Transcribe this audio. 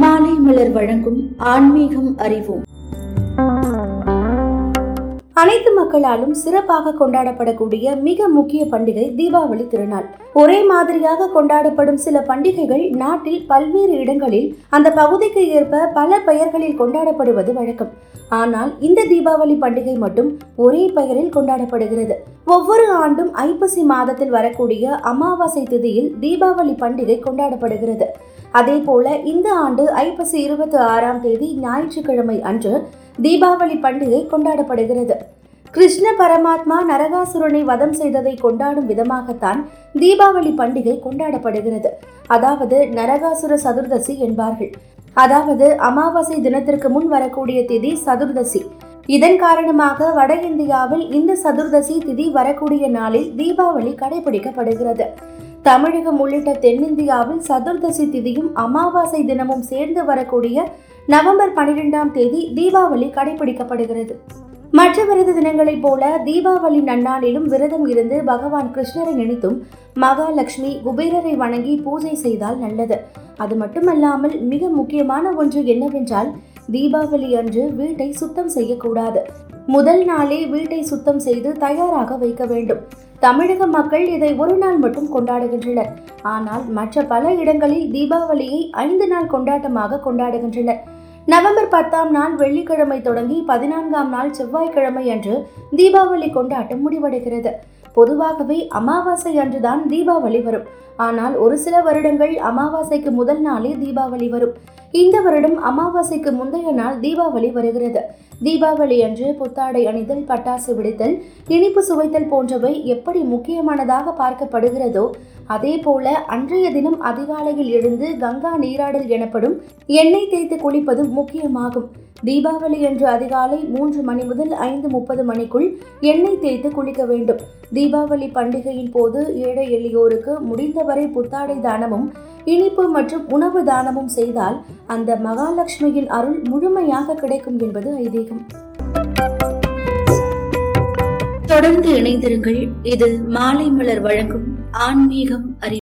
மாலை மலர் வழங்கும் ஆன்மீகம் அறிவோம். அனைத்து மக்களாலும் சிறப்பாக கொண்டாடப்படக்கூடிய மிக முக்கிய பண்டிகை தீபாவளி திருநாள். ஒரே மாதிரியாக கொண்டாடப்படும் சில பண்டிகைகள் நாட்டில் பல்வேறு இடங்களில் அந்த பகுதிக்கு ஏற்ப பல பெயர்களில் கொண்டாடப்படுவது வழக்கம். ஆனால் இந்த தீபாவளி பண்டிகை மட்டும் ஒரே பெயரில் கொண்டாடப்படுகிறது. ஒவ்வொரு ஆண்டும் ஐப்பசி மாதத்தில் வரக்கூடிய அமாவாசை திதியில் தீபாவளி பண்டிகை கொண்டாடப்படுகிறது. அதே போல இந்த ஆண்டு ஐப்பசி இருபத்தி ஆறாம் தேதி ஞாயிற்றுக்கிழமை அன்று தீபாவளி பண்டிகை கொண்டாடப்படுகிறது. கிருஷ்ண பரமாத்மா நரகாசுரனை வதம் செய்ததை கொண்டாடும் விதமாகத்தான் தீபாவளி பண்டிகை கொண்டாடப்படுகிறது. அதாவது நரகாசுர சதுர்தசி என்பார்கள். அதாவது அமாவாசை தினத்திற்கு முன் வரக்கூடிய திதி சதுர்தசி. இதன் காரணமாக வட இந்தியாவில் இந்த சதுர்தசி திதி வரக்கூடிய நாளில் தீபாவளி கடைபிடிக்கப்படுகிறது. தமிழகம் உள்ளிட்ட தென்னிந்தியாவில் சதுர்தசி திதியும் அமாவாசை தினமும் சேர்ந்து வரக்கூடிய நவம்பர் பனிரெண்டாம் தேதி தீபாவளி கடைபிடிக்கப்படுகிறது. மற்ற விரத தினங்களைப் போல தீபாவளி நன்னாளிலும் விரதம் இருந்து பகவான் கிருஷ்ணரை நினைத்தும் மகாலட்சுமி குபேரரை வணங்கி பூஜை செய்தால் நல்லது. அது மட்டுமல்லாமல் மிக முக்கியமான ஒன்று என்னவென்றால் தீபாவளி அன்று வீட்டை சுத்தம் செய்யக்கூடாது. முதல் நாளே வீட்டை சுத்தம் செய்து தயாராக வைக்க வேண்டும். தமிழக மக்கள் இதை ஒரு நாள் மட்டும் கொண்டாடுகின்றனர். ஆனால் மற்ற பல இடங்களில் தீபாவளியை ஐந்து நாள் கொண்டாட்டமாக கொண்டாடுகின்றனர். நவம்பர் பத்தாம் நாள் வெள்ளிக்கிழமை தொடங்கி பதினான்காம் நாள் செவ்வாய்க்கிழமை அன்று தீபாவளி கொண்டாட்டம் முடிவடைகிறது. பொதுவாகவே அமாவாசை அன்றுதான் தீபாவளி வரும். ஆனால் ஒரு சில வருடங்கள் அமாவாசைக்கு முதல் நாளே தீபாவளி வரும். இந்த வருடம் அமாவாசைக்கு முந்தைய நாள் தீபாவளி வருகிறது. தீபாவளி அன்று புத்தாடை அணிதல் பட்டாசு வெடித்தல் இனிப்பு சுவைத்தல் போன்றவை எப்படி முக்கியமானதாக பார்க்கப்படுகிறதோ அதே போல அன்றைய தினம் அதிகாலையில் எழுந்து கங்கா நீராடல் எனப்படும் எண்ணெய் தேய்த்து குளிப்பதும் முக்கியமாகும். தீபாவளி அன்று அதிகாலை மூன்று மணி முதல் ஐந்து முப்பது மணிக்குள் எண்ணெய் தேய்த்து குளிக்க வேண்டும். தீபாவளி பண்டிகையின் போது ஏழை எளியோருக்கு முடிந்தவரை புத்தாடை தானமும் இனிப்பு மற்றும் உணவு தானமும் செய்தால் அந்த மகாலட்சுமியின் அருள் முழுமையாக கிடைக்கும் என்பது ஐதீகம். தொடர்ந்து இணைந்திருங்கள். இது மாலை மலர் வழங்கும் ஆன்மீகம் அறிவு.